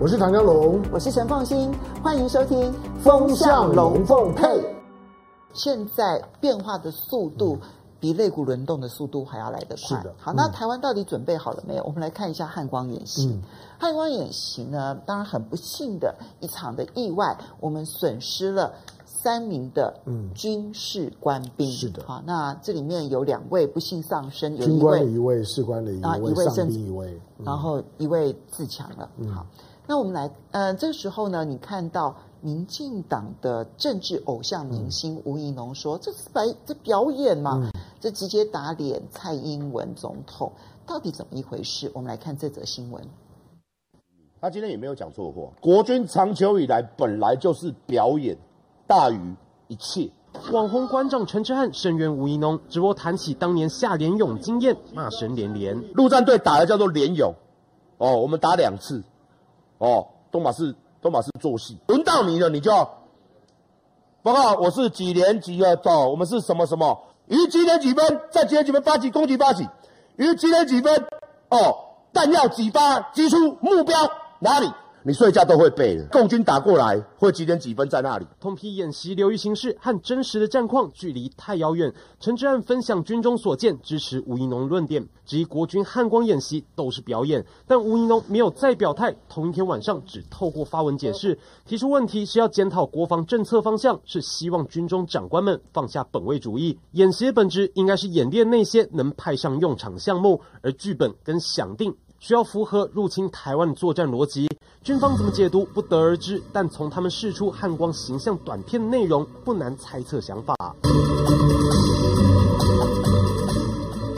我是唐江龙，我是陈凤欣，欢迎收听《风向龙凤配》。现在变化的速度比肋骨轮动的速度还要来得快。是的。好，那台湾到底准备好了没有？我们来看一下汉光演习。嗯、汉光演习呢，当然很不幸的一场的意外，我们损失了三名的军事官兵。是的。好，那这里面有两位不幸丧生，有军官的一位，士官的一位，一位上兵一位，然后一位自强了。嗯。好。那我们来，呃，这个时候呢，你看到民进党的政治偶像明星吴怡农说：“嗯、这是白这表演嘛，嗯、这直接打脸蔡英文总统，到底怎么一回事？”我们来看这则新闻。他今天也没有讲错话。国军长久以来本来就是表演大于一切。网红馆长陈之汉声援吴怡农，直播谈起当年下联勇经验，骂声连连。陆战队打的叫做联勇，哦，我们打两次。哦，东马是东马是做戏，轮到你了，你就要报告我是几年级的哦，我们是什么什么？于几点几分，在几点几分发起攻击发起，于几点几分哦，弹药几发击出目标哪里？你睡觉都会背的，共军打过来会几点几分在那里？通批演习流于形式和真实的战况距离太遥远。陈之汉分享军中所见，支持吴怡农论点，质疑国军汉光演习都是表演。但吴怡农没有再表态，同一天晚上只透过发文解释，提出问题是要检讨国防政策方向，是希望军中长官们放下本位主义。演习的本质应该是演练那些能派上用场项目，而剧本跟想定需要符合入侵台湾的作战逻辑。军方怎么解读不得而知，但从他们释出汉光形象短片的内容，不难猜测想法。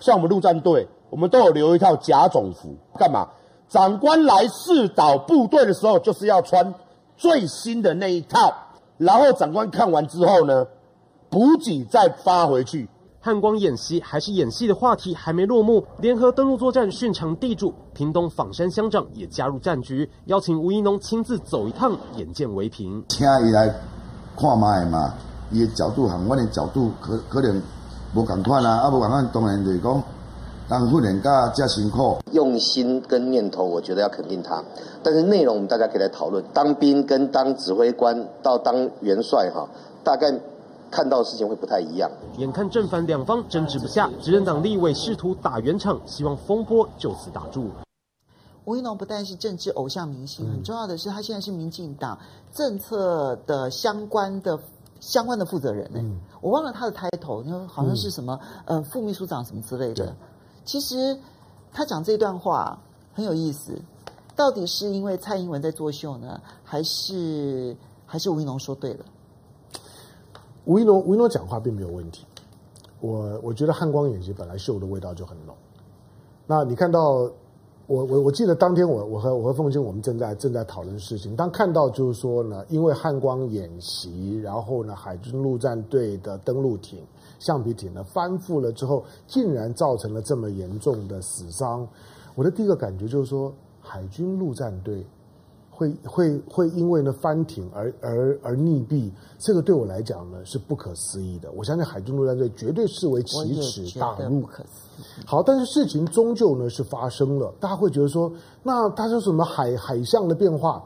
像我们陆战队，我们都有留一套甲种服，干嘛？长官来视导部队的时候，就是要穿最新的那一套，然后长官看完之后呢，补给再发回去。汉光演习还是演戏的话题还没落幕，联合登陆作战训场地主屏东枋山乡长也加入战局，邀请吴怡农亲自走一趟，眼见为凭。请伊来看卖嘛，伊的角度和我的角度可可能无共款啊，啊无共款，当然就是讲当训练家加辛苦，用心跟念头，我觉得要肯定他。但是内容我们大家可以来讨论，当兵跟当指挥官到当元帅哈，大概。看到的事情会不太一样。眼看正反两方争执不下，执政党立委试图打圆场，希望风波就此打住。吴一农不但是政治偶像明星，很重要的是他现在是民进党政策的相关的相关的负责人。嗯，我忘了他的抬头，你说好像是什么、嗯、呃副秘书长什么之类的。其实他讲这段话很有意思，到底是因为蔡英文在作秀呢，还是还是吴一农说对了？吴一农，吴一农讲话并没有问题。我我觉得汉光演习本来秀的味道就很浓。那你看到我我我记得当天我我和我和凤馨我们正在正在讨论事情，当看到就是说呢，因为汉光演习，然后呢海军陆战队的登陆艇、橡皮艇呢翻覆了之后，竟然造成了这么严重的死伤。我的第一个感觉就是说，海军陆战队。会会会因为呢翻艇而而而溺毙，这个对我来讲呢是不可思议的。我相信海军陆战队绝对视为奇耻大辱。好，但是事情终究呢是发生了，大家会觉得说，那他说什么海海象的变化，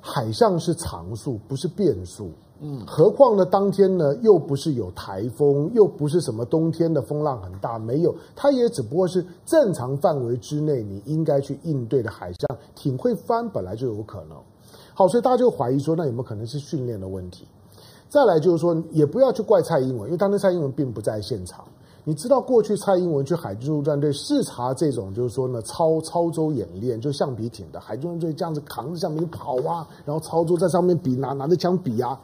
海象是常数，不是变数。嗯，何况呢？当天呢，又不是有台风，又不是什么冬天的风浪很大，没有，它也只不过是正常范围之内你应该去应对的海象，挺会翻本来就有可能。好，所以大家就怀疑说，那有没有可能是训练的问题？再来就是说，也不要去怪蔡英文，因为当天蔡英文并不在现场。你知道过去蔡英文去海军陆战队视察这种，就是说呢，操操舟演练，就橡皮艇的海军陆战队这样子扛着橡皮跑啊，然后操作在上面比拿拿着枪比啊。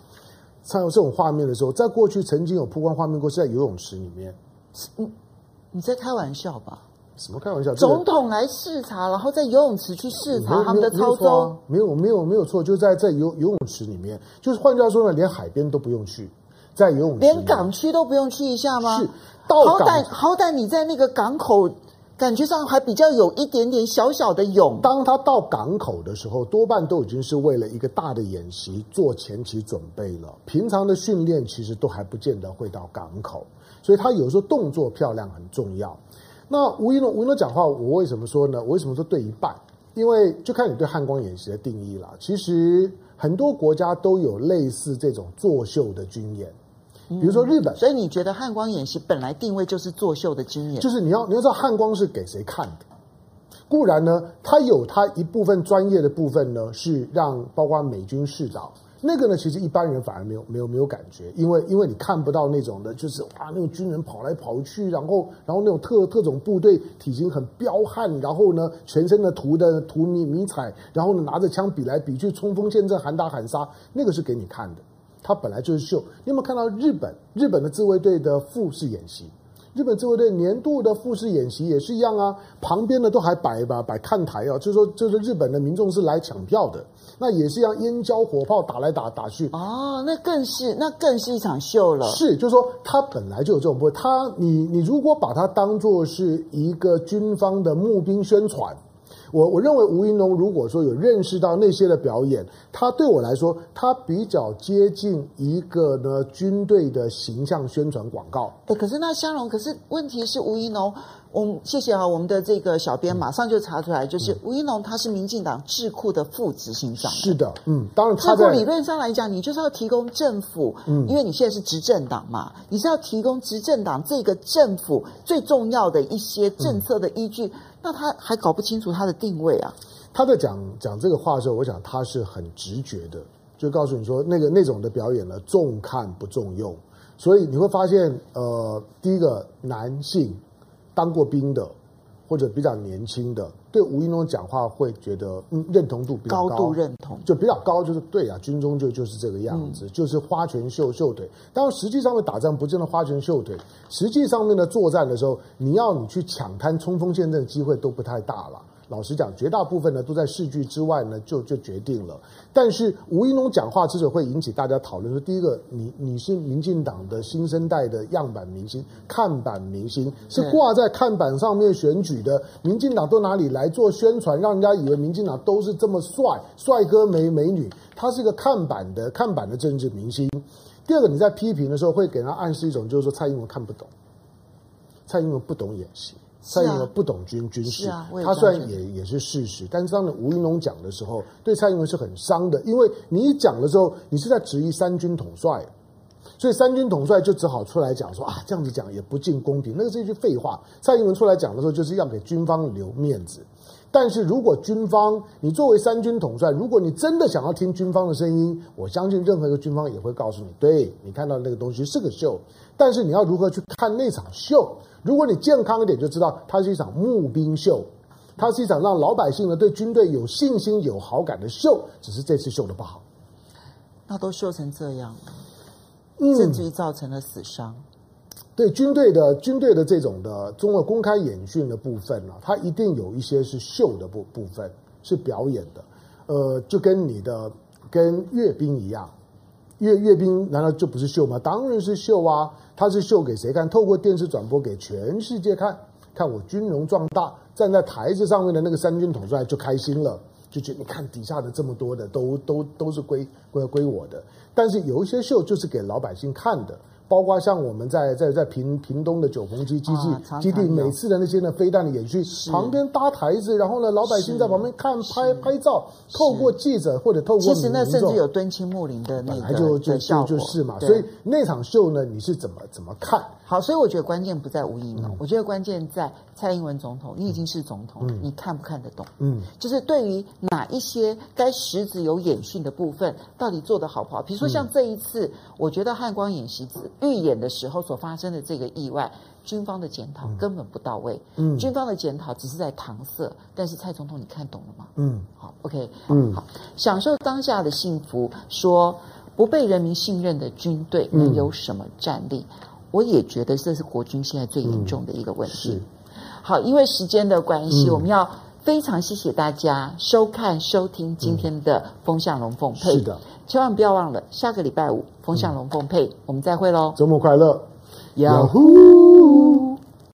才有这种画面的时候，在过去曾经有曝光画面过，是在游泳池里面。你你在开玩笑吧？什么开玩笑？总统来视察，然后在游泳池去视察他们的操舟，没有没有没有错，就在在游游泳池里面。就是换句话说呢，连海边都不用去，在游泳池，连港区都不用去一下吗？是，到好歹好歹你在那个港口。感觉上还比较有一点点小小的勇。当他到港口的时候，多半都已经是为了一个大的演习做前期准备了。平常的训练其实都还不见得会到港口，所以他有时候动作漂亮很重要。那吴一龙吴一龙讲话，我为什么说呢？我为什么说对一半？因为就看你对汉光演习的定义了。其实很多国家都有类似这种作秀的军演，比如说日本。嗯、所以你觉得汉光演习本来定位就是作秀的军演？就是你要你要知道汉光是给谁看的？固然呢，它有它一部分专业的部分呢，是让包括美军视导。那个呢，其实一般人反而没有没有没有感觉，因为因为你看不到那种的，就是哇，那种军人跑来跑去，然后然后那种特特种部队体型很彪悍，然后呢全身的涂的涂迷迷彩，然后呢拿着枪比来比去，冲锋陷阵，喊打喊杀，那个是给你看的，它本来就是秀。你有没有看到日本日本的自卫队的复式演习？日本自卫队年度的复式演习也是一样啊，旁边呢都还摆吧摆看台啊，就是说就是日本的民众是来抢票的，那也是一样烟硝火炮打来打打去。哦，那更是那更是一场秀了。是，就是说他本来就有这种不，他你你如果把它当做是一个军方的募兵宣传。我我认为吴云龙如果说有认识到那些的表演，他对我来说，他比较接近一个呢军队的形象宣传广告。哎，可是那香龙，可是问题是吴云龙，我们谢谢啊，我们的这个小编马上就查出来，就是吴云龙他是民进党智库的副执行长。是的，嗯，当然他在理论上来讲，你就是要提供政府，嗯，因为你现在是执政党嘛，你是要提供执政党这个政府最重要的一些政策的依据。嗯那他还搞不清楚他的定位啊？他在讲讲这个话的时候，我想他是很直觉的，就告诉你说，那个那种的表演呢，重看不重用。所以你会发现，呃，第一个男性当过兵的，或者比较年轻的。对吴一农讲话会觉得嗯认同度比较高，高度认同就比较高，就是对啊，军中就就是这个样子，嗯、就是花拳绣绣腿。当然实际上面打仗不见得花拳绣腿，实际上面的作战的时候，你要你去抢滩冲锋陷阵的机会都不太大了。老实讲，绝大部分呢都在视距之外呢，就就决定了。但是吴怡农讲话之所以会引起大家讨论，说第一个，你你是民进党的新生代的样板明星、看板明星，是挂在看板上面选举的。民进党都哪里来做宣传，让人家以为民进党都是这么帅帅哥美美女？他是一个看板的看板的政治明星。第二个，你在批评的时候会给他暗示一种，就是说蔡英文看不懂，蔡英文不懂演戏。蔡英文不懂军军事，啊、他虽然也也是事实，但是当吴云龙讲的时候，对蔡英文是很伤的，因为你一讲的时候，你是在质疑三军统帅，所以三军统帅就只好出来讲说啊，这样子讲也不尽公平，那个是一句废话。蔡英文出来讲的时候，就是要给军方留面子。但是如果军方，你作为三军统帅，如果你真的想要听军方的声音，我相信任何一个军方也会告诉你，对，你看到那个东西是个秀，但是你要如何去看那场秀？如果你健康一点，就知道它是一场募兵秀，它是一场让老百姓呢对军队有信心、有好感的秀。只是这次秀的不好，那都秀成这样，嗯，甚至于造成了死伤。对军队的军队的这种的中国公开演训的部分呢，它一定有一些是秀的部部分，是表演的。呃，就跟你的跟阅兵一样，阅阅兵难道就不是秀吗？当然是秀啊。他是秀给谁看？透过电视转播给全世界看，看我军容壮大，站在台子上面的那个三军统帅就开心了，就觉得你看底下的这么多的都都都是归归归我的。但是有一些秀就是给老百姓看的。包括像我们在在在屏屏东的九鹏基基地、啊、基地，每次的那些呢飞弹的演训，旁边搭台子，然后呢老百姓在旁边看拍拍照，透过记者或者透过其实那甚至有敦亲睦邻的那个就就就就是嘛，所以那场秀呢，你是怎么怎么看？好，所以我觉得关键不在吴怡农，我觉得关键在蔡英文总统，你已经是总统，嗯、你看不看得懂？嗯，就是对于哪一些该实质有演训的部分，到底做得好不好？比如说像这一次，嗯、我觉得汉光演习预演的时候所发生的这个意外，军方的检讨根本不到位。嗯，军方的检讨只是在搪塞，但是蔡总统，你看懂了吗？嗯，好，OK，嗯，好，享受当下的幸福，说不被人民信任的军队能有什么战力？嗯我也觉得这是国军现在最严重的一个问题。好，因为时间的关系，嗯、我们要非常谢谢大家收看、收听今天的《风向龙凤配》。是的，千万不要忘了下个礼拜五《风向龙凤配》，我们再会喽！周末快乐，呀呼！